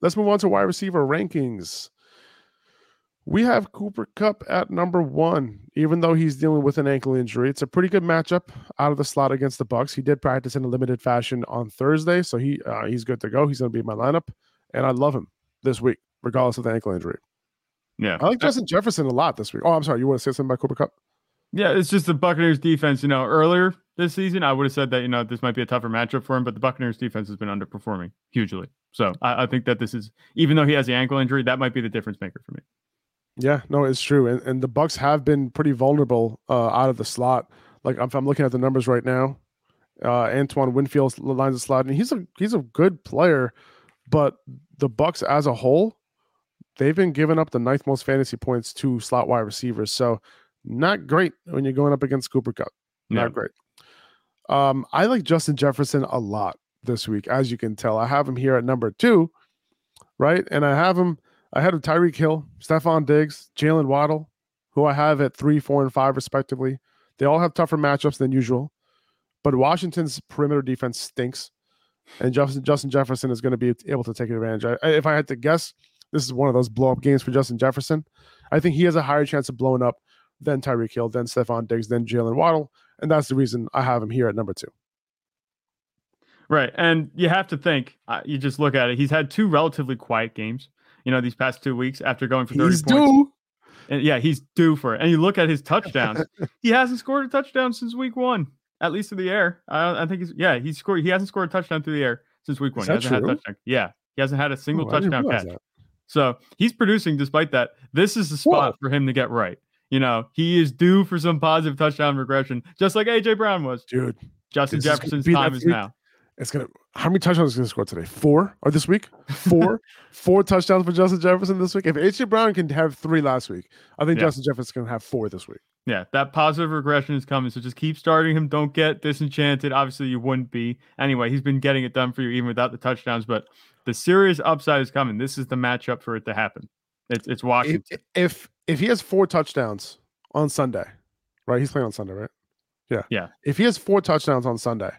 let's move on to wide receiver rankings. We have Cooper Kupp at number one, even though he's dealing with an ankle injury. It's a pretty good matchup out of the slot against the Bucks. He did practice in a limited fashion on Thursday, so he uh, he's good to go. He's going to be in my lineup, and I love him this week, regardless of the ankle injury. Yeah, I like Justin Jefferson a lot this week. Oh, I'm sorry, you want to say something about Cooper Kupp? Yeah, it's just the Buccaneers defense. You know, earlier this season, I would have said that you know this might be a tougher matchup for him, but the Buccaneers defense has been underperforming hugely. So I, I think that this is, even though he has the ankle injury, that might be the difference maker for me. Yeah, no, it's true, and and the Bucks have been pretty vulnerable uh, out of the slot. Like if I'm looking at the numbers right now, uh, Antoine Winfield lines the slot, and he's a he's a good player, but the Bucks as a whole, they've been giving up the ninth most fantasy points to slot wide receivers. So not great when you're going up against Cooper Kupp. Not yeah. great. Um, I like Justin Jefferson a lot this week, as you can tell. I have him here at number two, right? And I have him ahead of Tyreek Hill, Stefon Diggs, Jalen Waddle, who I have at three, four, and five, respectively. They all have tougher matchups than usual, but Washington's perimeter defense stinks, and Justin Justin Jefferson is going to be able to take advantage. I, if I had to guess, this is one of those blow up games for Justin Jefferson. I think he has a higher chance of blowing up than Tyreek Hill, then Stefon Diggs, then Jalen Waddle, and that's the reason I have him here at number two. Right, and you have to think. Uh, you just look at it. He's had two relatively quiet games you know, these past two weeks after going for 30 he's points. Due. And yeah, he's due for it. And you look at his touchdowns. he hasn't scored a touchdown since week one, at least in the air. I, I think he's yeah, he's scored he hasn't scored a touchdown through the air since week one. He hasn't true? had touchdown. Yeah. He hasn't had a single oh, touchdown catch. That. So he's producing despite that. This is the spot Whoa. for him to get right. You know, he is due for some positive touchdown regression, just like AJ Brown was. Dude. Justin Jefferson's time is now. It's gonna. How many touchdowns is gonna score today? Four or this week? Four, four touchdowns for Justin Jefferson this week. If AJ Brown can have three last week, I think yeah. Justin Jefferson's gonna have four this week. Yeah, that positive regression is coming. So just keep starting him. Don't get disenchanted. Obviously, you wouldn't be anyway. He's been getting it done for you even without the touchdowns. But the serious upside is coming. This is the matchup for it to happen. It's it's Washington. If if, he has four touchdowns on Sunday, right? He's playing on Sunday, right? Yeah. Yeah. If he has four touchdowns on Sunday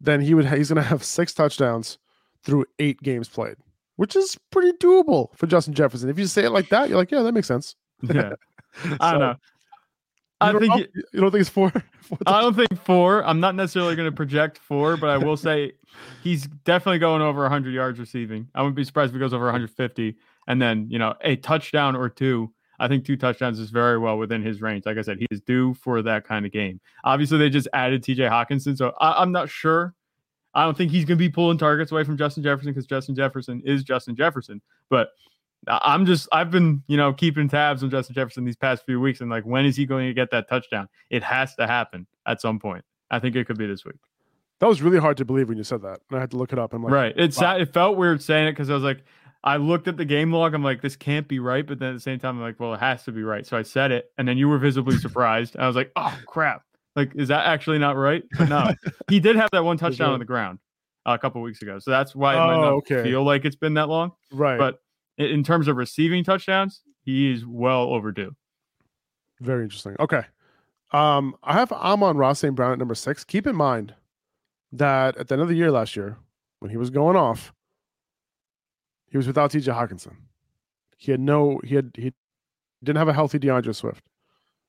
then he would he's going to have six touchdowns through eight games played, which is pretty doable for Justin Jefferson. If you say it like that, you're like, yeah, that makes sense. Yeah, so, I don't know. I don't think know? You, you don't think it's four? four I don't think four. I'm not necessarily going to project four, but I will say he's definitely going over 100 yards receiving. I wouldn't be surprised if he goes over 150, and then you know a touchdown or two I think two touchdowns is very well within his range. Like I said, he is due for that kind of game. Obviously, they just added TJ Hockenson, so I, am not sure. I don't think he's going to be pulling targets away from Justin Jefferson because Justin Jefferson is Justin Jefferson. But I'm just, I've been, you know, keeping tabs on Justin Jefferson these past few weeks, and like, when is he going to get that touchdown? It has to happen at some point. I think it could be this week. That was really hard to believe when you said that. And I had to look it up. I'm like, right. It's wow. it felt weird saying it because I was like, I looked at the game log. I'm like, this can't be right. But then at the same time, I'm like, well, it has to be right. So I said it. And then you were visibly surprised. I was like, oh, crap. Like, is that actually not right? But no, he did have that one touchdown on the ground uh, a couple weeks ago. So that's why it oh, might not okay. feel like it's been that long. Right. But in terms of receiving touchdowns, he is well overdue. Very interesting. Okay. Um, I have Amon-Ra St. Brown at number six. Keep in mind that at the end of the year last year, when he was going off, he was without TJ Hockenson. He had no, he had, he didn't have a healthy D'Andre Swift.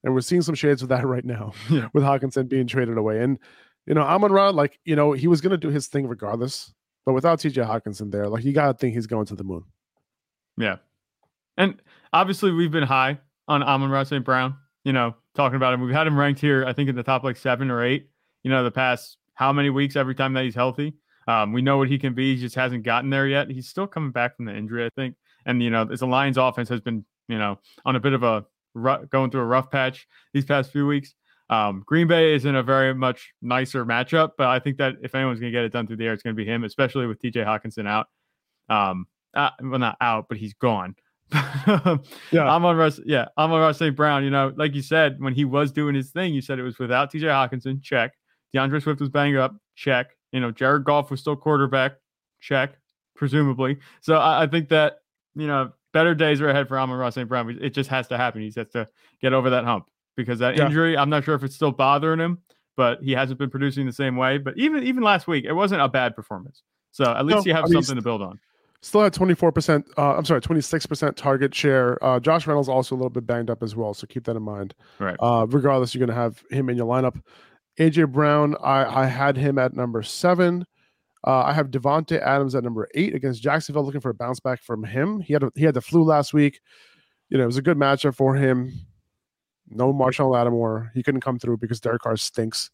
And we're seeing some shades of that right now yeah. with Hockenson being traded away. And, you know, Amon Ra, like, you know, he was going to do his thing regardless. But without TJ Hockenson there, like, you got to think he's going to the moon. Yeah. And obviously, we've been high on Amon-Ra St. Brown, you know, talking about him. We've had him ranked here, I think, in the top like seven or eight, you know, the past how many weeks every time that he's healthy. Um, we know what he can be. He just hasn't gotten there yet. He's still coming back from the injury, I think. And you know, the Lions' offense has been, you know, on a bit of a going through a rough patch these past few weeks. Um, Green Bay is in a very much nicer matchup, but I think that if anyone's going to get it done through the air, it's going to be him, especially with TJ Hockenson out. Um, uh, well, not out, but he's gone. yeah, Amon-Ra. Yeah, Amon-Ra St. Brown. You know, like you said, when he was doing his thing, you said it was without TJ Hockenson. Check. D'Andre Swift was banged up. Check. You know, Jared Goff was still quarterback. Check, presumably. So I, I think that you know better days are ahead for Amon-Ra St. Brown. It just has to happen. He has to get over that hump because that yeah. injury. I'm not sure if it's still bothering him, but he hasn't been producing the same way. But even even last week, it wasn't a bad performance. So at least no, you have I mean, something to build on. Still had 24%, uh, I'm sorry, 26% target share. Uh, Josh Reynolds also a little bit banged up as well, so keep that in mind. Right. Uh, regardless, you're going to have him in your lineup. AJ Brown, I, I had him at number seven. Uh, I have Davante Adams at number eight against Jacksonville, looking for a bounce back from him. He had a, he had the flu last week. You know, it was a good matchup for him. No Marshall Lattimore. He couldn't come through because Derek Carr stinks.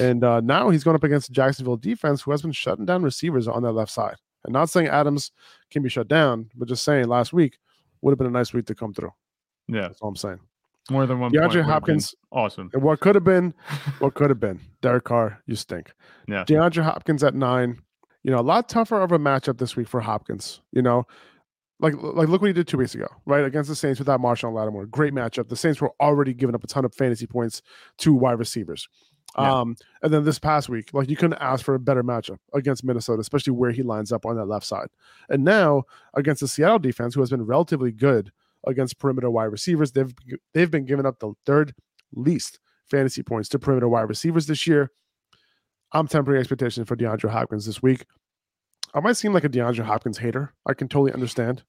And uh, now he's going up against Jacksonville defense, who has been shutting down receivers on that left side. And not saying Adams can be shut down, but just saying last week would have been a nice week to come through. Yeah, that's all I'm saying. More than one. DeAndre Hopkins, awesome. And what could have been, what could have been. Derek Carr, you stink. Yeah. DeAndre Hopkins at nine. You know, a lot tougher of a matchup this week for Hopkins. You know, like like look what he did two weeks ago, right against the Saints without Marshall Lattimore. Great matchup. The Saints were already giving up a ton of fantasy points to wide receivers. Yeah. Um, and then this past week, like you couldn't ask for a better matchup against Minnesota, especially where he lines up on that left side. And now against the Seattle defense, who has been relatively good against perimeter wide receivers, they've they've been giving up the third least fantasy points to perimeter wide receivers this year. I'm tempering expectations for DeAndre Hopkins this week. I might seem like a DeAndre Hopkins hater. I can totally understand.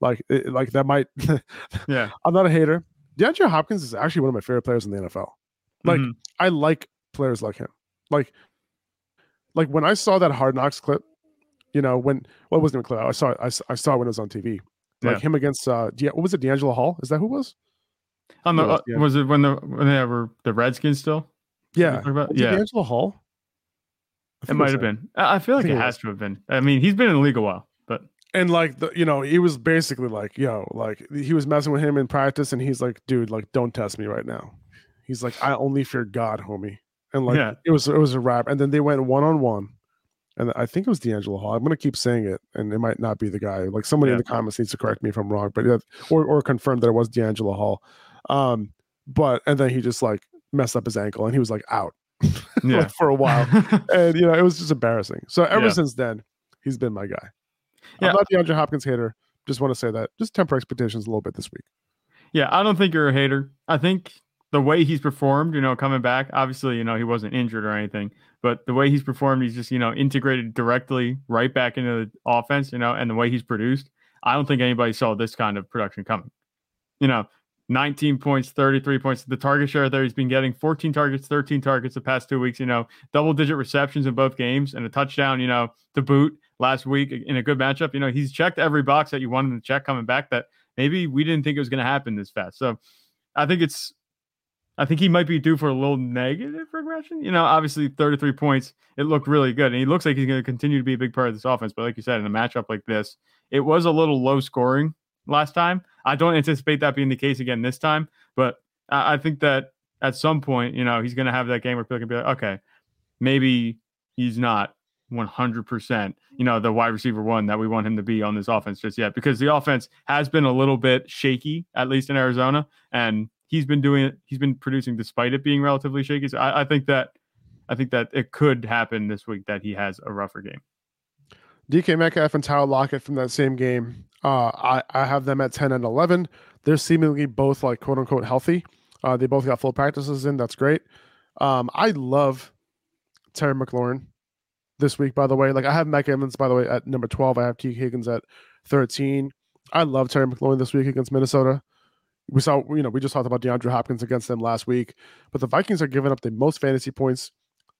Like, it, like that might. yeah, I'm not a hater. DeAndre Hopkins is actually one of my favorite players in the NFL. Like, mm-hmm. I like players like him. Like, like when I saw that Hard Knocks clip, you know, when what well, wasn't even clip, I saw it. I, I saw it when it was on TV. Like yeah. him against uh, De- what was it? DeAngelo Hall? Is that who it was? On the, uh, was it when the when they were the Redskins still? Yeah, yeah. DeAngelo Hall. It might have been. I feel like I it, it has to have been. I mean, he's been in the league a while, but and like the you know he was basically like yo like he was messing with him in practice, and he's like, dude, like don't test me right now. He's like, I only fear God, homie and like yeah. it was it was a wrap. And then they went one on one, and I think it was DeAngelo Hall. I'm gonna keep saying it, and it might not be the guy. Like somebody yeah. in the comments needs to correct me if I'm wrong, but yeah, or or confirm that it was DeAngelo Hall. Um, but and then he just like messed up his ankle, and he was like out. yeah. like, for a while, and you know it was just embarrassing. So ever yeah. since then, he's been my guy. Yeah. I'm not DeAndre Hopkins hater. Just want to say that. Just temper expectations a little bit this week. Yeah, I don't think you're a hater. I think the way he's performed, you know, coming back, obviously, you know, he wasn't injured or anything, but the way he's performed, he's just, you know, integrated directly right back into the offense, you know, and the way he's produced, I don't think anybody saw this kind of production coming. You know, 19 points, 33 points. The target share there he's been getting 14 targets, 13 targets the past two weeks, you know, double digit receptions in both games and a touchdown, you know, to boot last week in a good matchup. You know, he's checked every box that you wanted to check coming back that maybe we didn't think it was going to happen this fast. So I think it's I think he might be due for a little negative regression. You know, obviously 33 points, it looked really good. And he looks like he's going to continue to be a big part of this offense. But like you said, in a matchup like this, it was a little low scoring last time. I don't anticipate that being the case again this time. But I, I think that at some point, you know, he's going to have that game where people can be like, okay, maybe he's not 100%, you know, the wide receiver one that we want him to be on this offense just yet because the offense has been a little bit shaky, at least in Arizona. And he's been doing it. He's been producing despite it being relatively shaky. So I, I think that I think that it could happen this week that he has a rougher game. DK Metcalf and Tyler Lockett from that same game. Uh, I, I have them at 10 and 11. They're seemingly both like quote unquote healthy. Uh, they both got full practices in. That's great. Um, I love Terry McLaurin this week, by the way. Like I have Mike Evans, by the way, at number 12. I have Tee Higgins at 13. I love Terry McLaurin this week against Minnesota. We saw, you know, we just talked about DeAndre Hopkins against them last week, but the Vikings are giving up the most fantasy points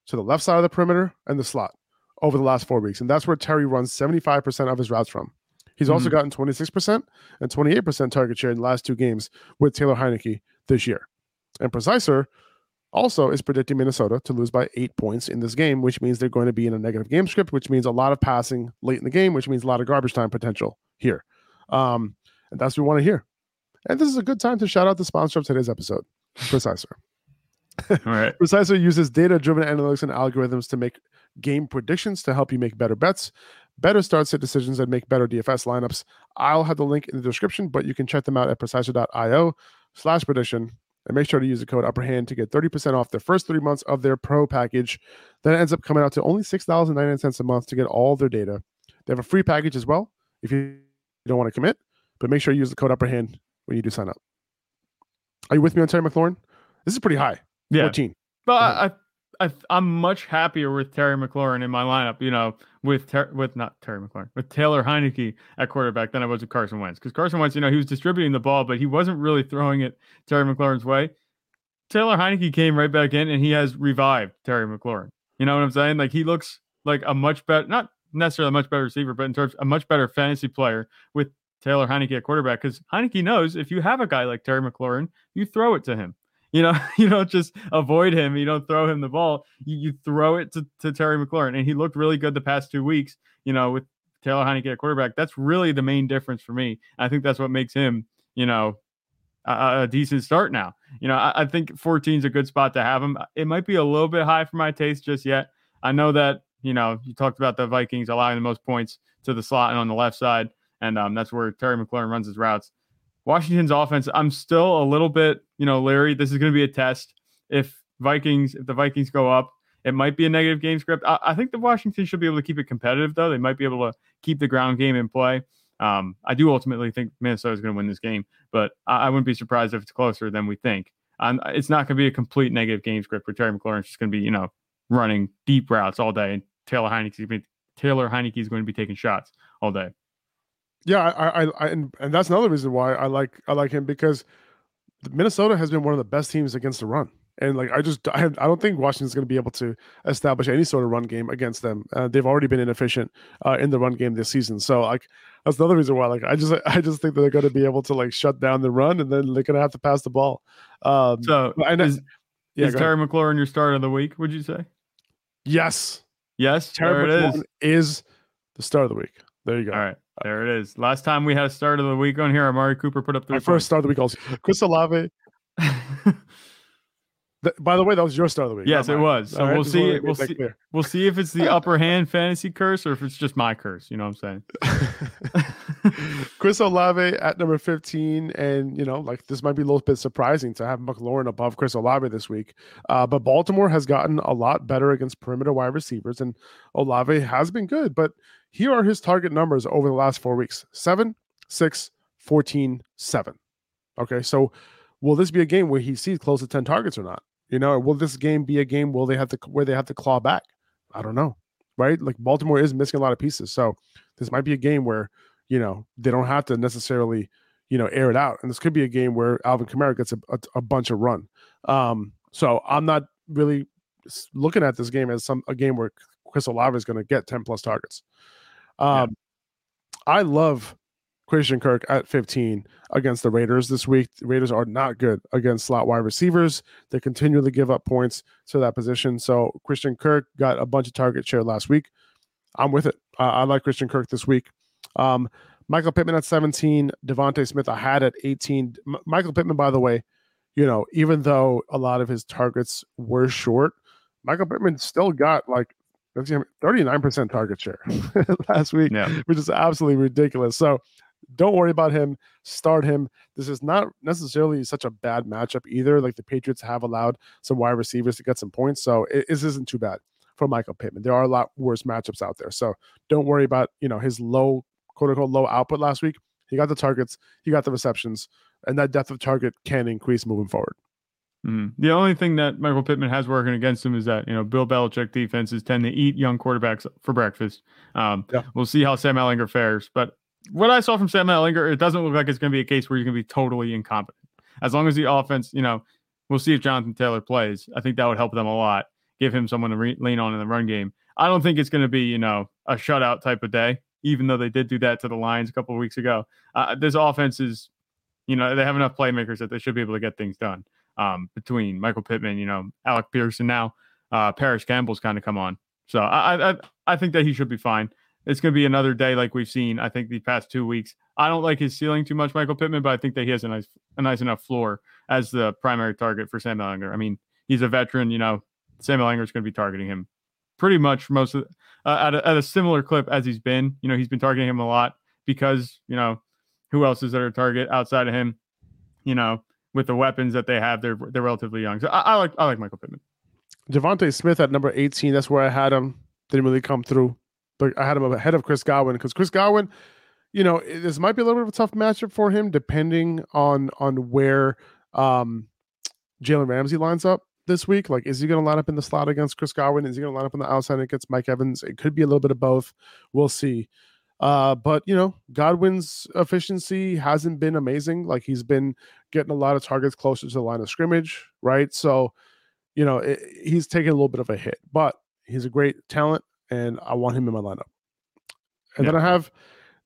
to the left side of the perimeter and the slot over the last four weeks. And that's where Terry runs 75% of his routes from. He's mm-hmm. also gotten 26% and 28% target share in the last two games with Taylor Heinicke this year. And Preciser also is predicting Minnesota to lose by eight points in this game, which means they're going to be in a negative game script, which means a lot of passing late in the game, which means a lot of garbage time potential here. Um, and that's what we want to hear. And this is a good time to shout out the sponsor of today's episode, Preciser. All right. Preciser uses data driven analytics and algorithms to make game predictions to help you make better bets, better start set decisions, and make better DFS lineups. I'll have the link in the description, but you can check them out at preciser.io slash prediction. And make sure to use the code upperhand to get 30% off the first three months of their pro package. That ends up coming out to only $6.99 a month to get all their data. They have a free package as well if you don't want to commit, but make sure you use the code upper hand when you do sign up. Are you with me on Terry McLaurin? This is pretty high. Yeah. 14. But I, I, I, am much happier with Terry McLaurin in my lineup. You know, with ter- with not Terry McLaurin, with Taylor Heinicke at quarterback than I was with Carson Wentz. Because Carson Wentz, you know, he was distributing the ball, but he wasn't really throwing it Terry McLaurin's way. Taylor Heinicke came right back in, and he has revived Terry McLaurin. You know what I'm saying? Like he looks like a much better, not necessarily a much better receiver, but in terms a much better fantasy player with Taylor Heinicke at quarterback. Because Heinicke knows if you have a guy like Terry McLaurin, you throw it to him. You know, you don't just avoid him. You don't throw him the ball. You, you throw it to, to Terry McLaurin. And he looked really good the past two weeks, you know, with Taylor Heinicke at quarterback. That's really the main difference for me. I think that's what makes him, you know, a, a decent start now. You know, I, I think 14 is a good spot to have him. Uh, it might be a little bit high for my taste just yet. I know that, you know, you talked about the Vikings allowing the most points to the slot and on the left side. And um, that's where Terry McLaurin runs his routes. Washington's offense, I'm still a little bit, you know, Larry, this is going to be a test. If Vikings, if the Vikings go up, it might be a negative game script. I, I, think the Washington should be able to keep it competitive, though. They might be able to keep the ground game in play. Um, I do ultimately think Minnesota is going to win this game, but I, I, wouldn't be surprised if it's closer than we think. It's not going to be a complete negative game script for Terry McLaurin. It's just going to be, you know, running deep routes all day, and Taylor Heinicke, Taylor Heinicke is going to be taking shots all day. Yeah, I, I, I and, and that's another reason why I like I like him because Minnesota has been one of the best teams against the run. And like I just I, I don't think Washington's going to be able to establish any sort of run game against them. Uh, they've already been inefficient uh, in the run game this season. So like that's another reason why like I just I just think that they're going to be able to like shut down the run and then they're going to have to pass the ball. Um, so and is, yeah, is Terry McLaurin your start of the week? Would you say? Yes. Yes. Terry it is. is the start of the week. There you go. All right. There it is. Last time we had a start of the week on here, Amari Cooper put up the first start of the week also. Chris Olave. by the way, that was your start of the week. Yes, it was. So we'll see. We'll see. Clear. We'll see if it's the upper hand fantasy curse or if it's just my curse. You know what I'm saying? Chris Olave at number 15, and you know, like this might be a little bit surprising to have McLaurin above Chris Olave this week. Uh, but Baltimore has gotten a lot better against perimeter wide receivers, and Olave has been good. But here are his target numbers over the last four weeks 7, 6, 14, 7. Okay, so will this be a game where he sees close to 10 targets or not? You know, will this game be a game will they have to where they have to claw back? I don't know. Right? Like Baltimore is missing a lot of pieces. So this might be a game where, you know, they don't have to necessarily, you know, air it out. And this could be a game where Alvin Kamara gets a, a, a bunch of run. Um, so I'm not really looking at this game as some a game where Chris Olave is going to get 10 plus targets. Um, yeah. I love Christian Kirk at 15 against the Raiders this week. The Raiders are not good against slot wide receivers. They continually give up points to that position. So Christian Kirk got a bunch of target share last week. I'm with it. Uh, I like Christian Kirk this week. Um, Michael Pittman at 17, DeVonta Smith I had at 18. M- Michael Pittman, by the way, you know, even though a lot of his targets were short, Michael Pittman still got like 39% target share last week, yeah. which is absolutely ridiculous. So don't worry about him. Start him. This is not necessarily such a bad matchup either. Like the Patriots have allowed some wide receivers to get some points. So it, this isn't too bad for Michael Pittman. There are a lot worse matchups out there. So don't worry about, you know, his low, quote unquote, low output last week. He got the targets, he got the receptions, and that depth of target can increase moving forward. Mm. The only thing that Michael Pittman has working against him is that you know Bill Belichick defenses tend to eat young quarterbacks for breakfast. Um, yeah. We'll see how Sam Ehlinger fares, but what I saw from Sam Ehlinger, it doesn't look like it's going to be a case where you're going to be totally incompetent. As long as the offense, you know, we'll see if Jonathan Taylor plays. I think that would help them a lot. Give him someone to re- lean on in the run game. I don't think it's going to be you know a shutout type of day, even though they did do that to the Lions a couple of weeks ago. Uh, this offense is, you know, they have enough playmakers that they should be able to get things done um, between Michael Pittman, you know, Alec Pearson now, uh, Parris Campbell's kind of come on. So I, I I think that he should be fine. It's going to be another day like we've seen. I think the past two weeks. I don't like his ceiling too much, Michael Pittman, but I think that he has a nice a nice enough floor as the primary target for Sam Ehlinger. I mean, he's a veteran. You know, Sam Ehlinger is going to be targeting him pretty much most of uh, at, a, at a similar clip as he's been. You know, he's been targeting him a lot because you know who else is there to target outside of him? You know, with the weapons that they have, they're they're relatively young. So I, I like I like Michael Pittman. DeVonta Smith at number 18. That's where I had him. Didn't really come through, but I had him ahead of Chris Godwin because Chris Godwin, you know, this might be a little bit of a tough matchup for him depending on on where um, Jalen Ramsey lines up. this week. Like, is he going to line up in the slot against Chris Godwin? Is he going to line up on the outside against Mike Evans? It could be a little bit of both. We'll see. Uh, but you know, Godwin's efficiency hasn't been amazing. Like he's been getting a lot of targets closer to the line of scrimmage, right? So, you know, it, he's taking a little bit of a hit, but he's a great talent, and I want him in my lineup. And yeah. then I have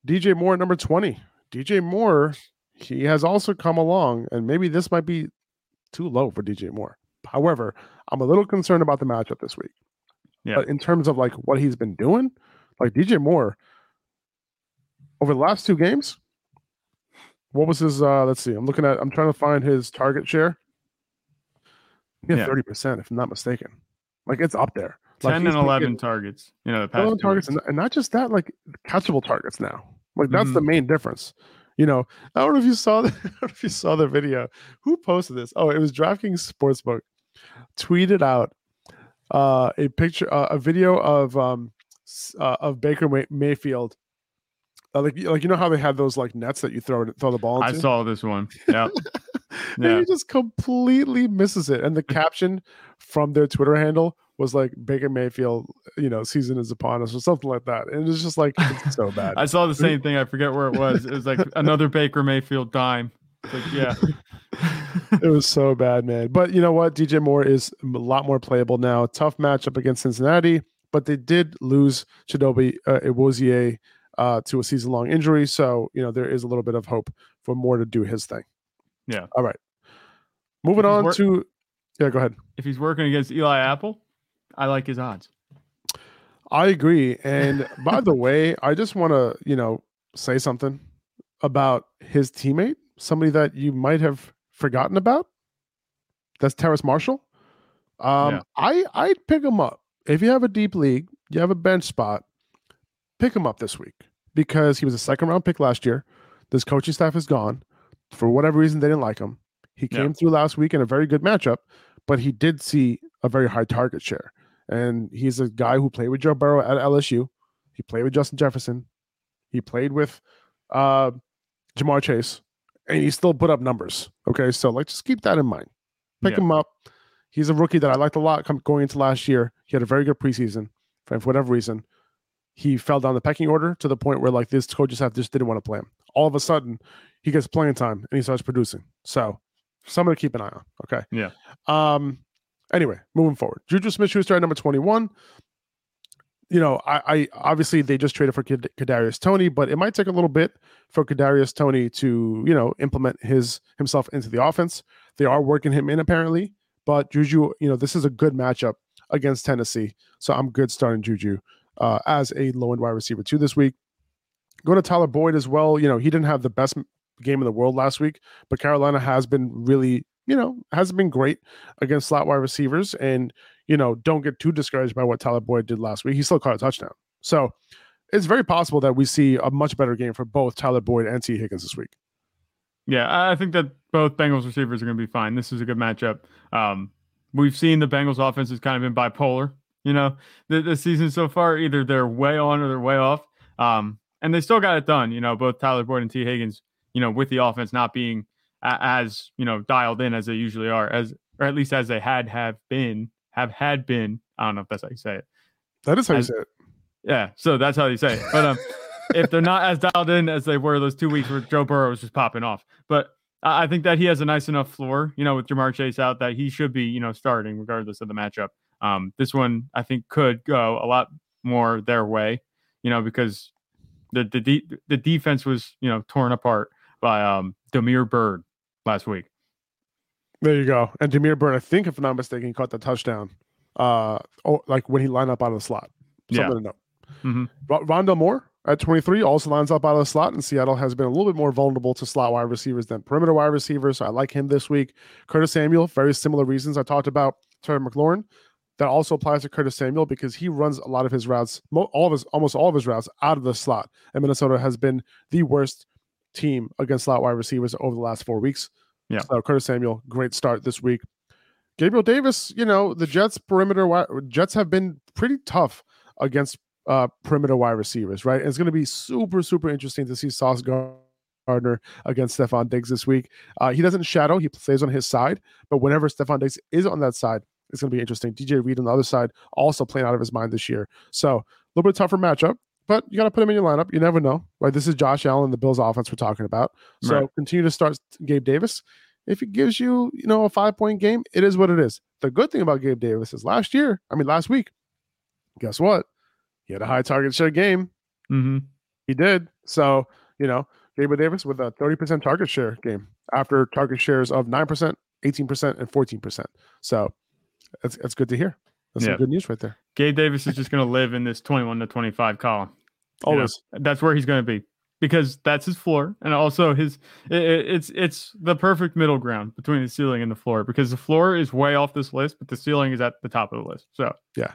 DJ Moore at number 20. DJ Moore, he has also come along, and maybe this might be too low for DJ Moore. However, I'm a little concerned about the matchup this week. Yeah. But in terms of like what he's been doing, like DJ Moore, over the last two games, what was his uh let's see, I'm looking at I'm trying to find his target share. Yeah, thirty percent, if I'm not mistaken. Like it's up there. Like 10 and 11 targets, you know, the past targets, and, and, not just that, like catchable targets now. Like that's mm-hmm. the main difference. You know, I don't know if you saw the, I don't know if you saw the video. Who posted this? Oh, it was DraftKings Sportsbook. Tweeted out uh, a picture, uh, a video of um, uh, of Baker May- Mayfield uh, like like you know how they had those like nets that you throw throw the ball into? I saw this one. Yeah. yeah. he just completely misses it. And the caption from their Twitter handle was like Baker Mayfield, you know, season is upon us or something like that. And it's just like it's so bad. I saw the same thing. I forget where it was. It was like another Baker Mayfield dime. Like, yeah. it was so bad, man. But you know what? DJ Moore is a lot more playable now. Tough matchup against Cincinnati, but they did lose Chidobe uh, Awuzie uh, to a season long injury. So, you know, there is a little bit of hope for Moore to do his thing. Yeah. All right. Moving on work- to, yeah, go ahead. If he's working against Eli Apple, I like his odds. I agree. And by the way, I just want to, you know, say something about his teammate, somebody that you might have forgotten about. That's Terrace Marshall. Um, yeah. I I'd pick him up if you have a deep league, you have a bench spot pick him up this week because he was a second round pick last year. This coaching staff is gone. For whatever reason, they didn't like him. He came yeah. through last week in a very good matchup, but he did see a very high target share. And he's a guy who played with Joe Burrow at LSU. He played with Justin Jefferson. He played with uh, Ja'Marr Chase, and he still put up numbers. Okay, so like just keep that in mind. Pick yeah. him up. He's a rookie that I liked a lot going into last year. He had a very good preseason, and for whatever reason he fell down the pecking order to the point where like this coaching staff just didn't want to play him. All of a sudden, he gets playing time and he starts producing. So something to keep an eye on. Okay. Yeah. Um. Anyway, moving forward, Juju Smith-Schuster at number twenty-one. You know, I, I obviously they just traded for Kadarius Toney, but it might take a little bit for Kadarius Toney to you know implement his himself into the offense. They are working him in apparently, but Juju, you know, this is a good matchup against Tennessee, so I'm good starting Juju uh, as a low end wide receiver two this week. Go to Tyler Boyd as well. You know, he didn't have the best game in the world last week, but Carolina has been really, you know, hasn't been great against slot wide receivers. And, you know, don't get too discouraged by what Tyler Boyd did last week. He still caught a touchdown. So it's very possible that we see a much better game for both Tyler Boyd and Tee Higgins this week. Yeah, I think that both Bengals receivers are going to be fine. This is a good matchup. Um, we've seen the Bengals offense has kind of been bipolar you know, the, season so far. Either they're way on or they're way off. Um, and they still got it done. You know, both Tyler Boyd and Tee Higgins. You know, with the offense not being as you know dialed in as they usually are, as or at least as they had have been have had been. I don't know if that's how you say it. That is how as, you say it. Yeah, so that's how you say it. But um, if they're not as dialed in as they were those two weeks where Joe Burrow was just popping off, but I think that he has a nice enough floor, you know, with Ja'Marr Chase out that he should be, you know, starting regardless of the matchup. Um, this one I think could go a lot more their way, you know, because the the de- the defense was you know torn apart by um Damiere Byrd last week. There you go. And Damiere Byrd, I think if I'm not mistaken, caught the touchdown. Uh, oh, like when he lined up out of the slot. Something yeah. to note. Mm-hmm. R- Rondale Moore at 23 also lines up out of the slot, and Seattle has been a little bit more vulnerable to slot wide receivers than perimeter wide receivers. So I like him this week. Curtis Samuel, very similar reasons I talked about Terry McLaurin that also applies to Curtis Samuel because he runs a lot of his routes, all of his almost all of his routes out of the slot. And Minnesota has been the worst team against slot wide receivers over the last four weeks. Yeah. So Curtis Samuel, great start this week. Gabriel Davis, you know, the Jets perimeter Jets have been pretty tough against uh, perimeter wide receivers, right? And it's going to be super, super interesting to see Sauce Gardner against Stefon Diggs this week. Uh, he doesn't shadow, he plays on his side, but whenever Stefon Diggs is on that side, It's going to be interesting. DJ Reed on the other side also playing out of his mind this year. So a little bit tougher matchup, but you got to put him in your lineup. You never know, right? This is Josh Allen, the Bills offense we're talking about. So Right. continue to start Gabe Davis. If it gives you, you know, a five point game, it is what it is. The good thing about Gabe Davis is last year, I mean, last week, guess what? He had a high target share game. Mm-hmm. He did. So, you know, Gabriel Davis with a 30% target share game after target shares of 9%, 18%, and 14%. So that's, that's good to hear. That's Yeah. some good news right there. Gabe Davis is just going to live in this 21 to 25 column. You know? Always. that's where he's going to be because that's his floor and also his it, it- it's it's the perfect middle ground between the ceiling and the floor because the floor is way off this list but the ceiling is at the top of the list so yeah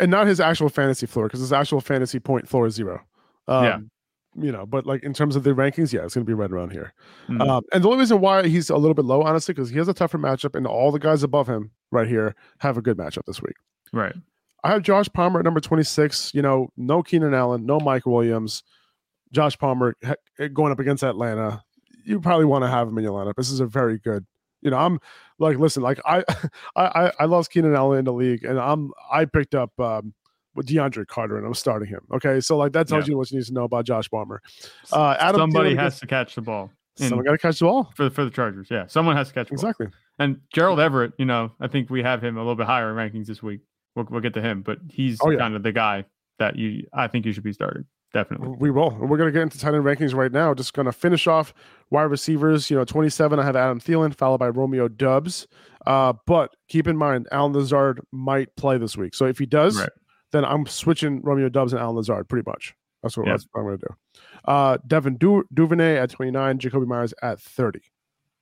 And not his actual fantasy floor because his actual fantasy point floor is zero. Um, Yeah. You know, but like in terms of the rankings, yeah, it's going to be right around here. Mhm. Um, and the only reason why he's a little bit low, honestly, because he has a tougher matchup, and all the guys above him right here have a good matchup this week. right I have Josh Palmer at number 26. You know, no Keenan Allen, no Mike Williams. Josh Palmer going up against Atlanta. You probably want to have him in your lineup. This is a very good. You know, I'm like, listen, like I, I, I- lost Keenan Allen in the league, and I'm I picked up um, with DeAndre Carter, and I'm starting him. Okay, so like that tells Yeah. you what you need to know about Josh Palmer. Uh, Adam somebody Thielen has to catch the ball Someone got to catch the ball. for, for the chargers yeah someone has to catch the ball. Exactly. and gerald everett you know i think we have him a little bit higher in rankings this week we'll, we'll get to him but he's Oh, yeah. kind of the guy that you i think you should be starting definitely We will. We're going to get into tight end rankings right now. Just going to finish off wide receivers. You know, 27, I have Adam Thielen, followed by Romeo Doubs. Uh, but keep in mind, Allen Lazard might play this week. So if he does, Right. then I'm switching Romeo Doubs and Allen Lazard pretty much. That's what, Yeah. that's what I'm going to do. Uh, Devin du- Duvernay at 29, Jakobi Meyers at 30.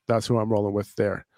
That's who I'm rolling with there.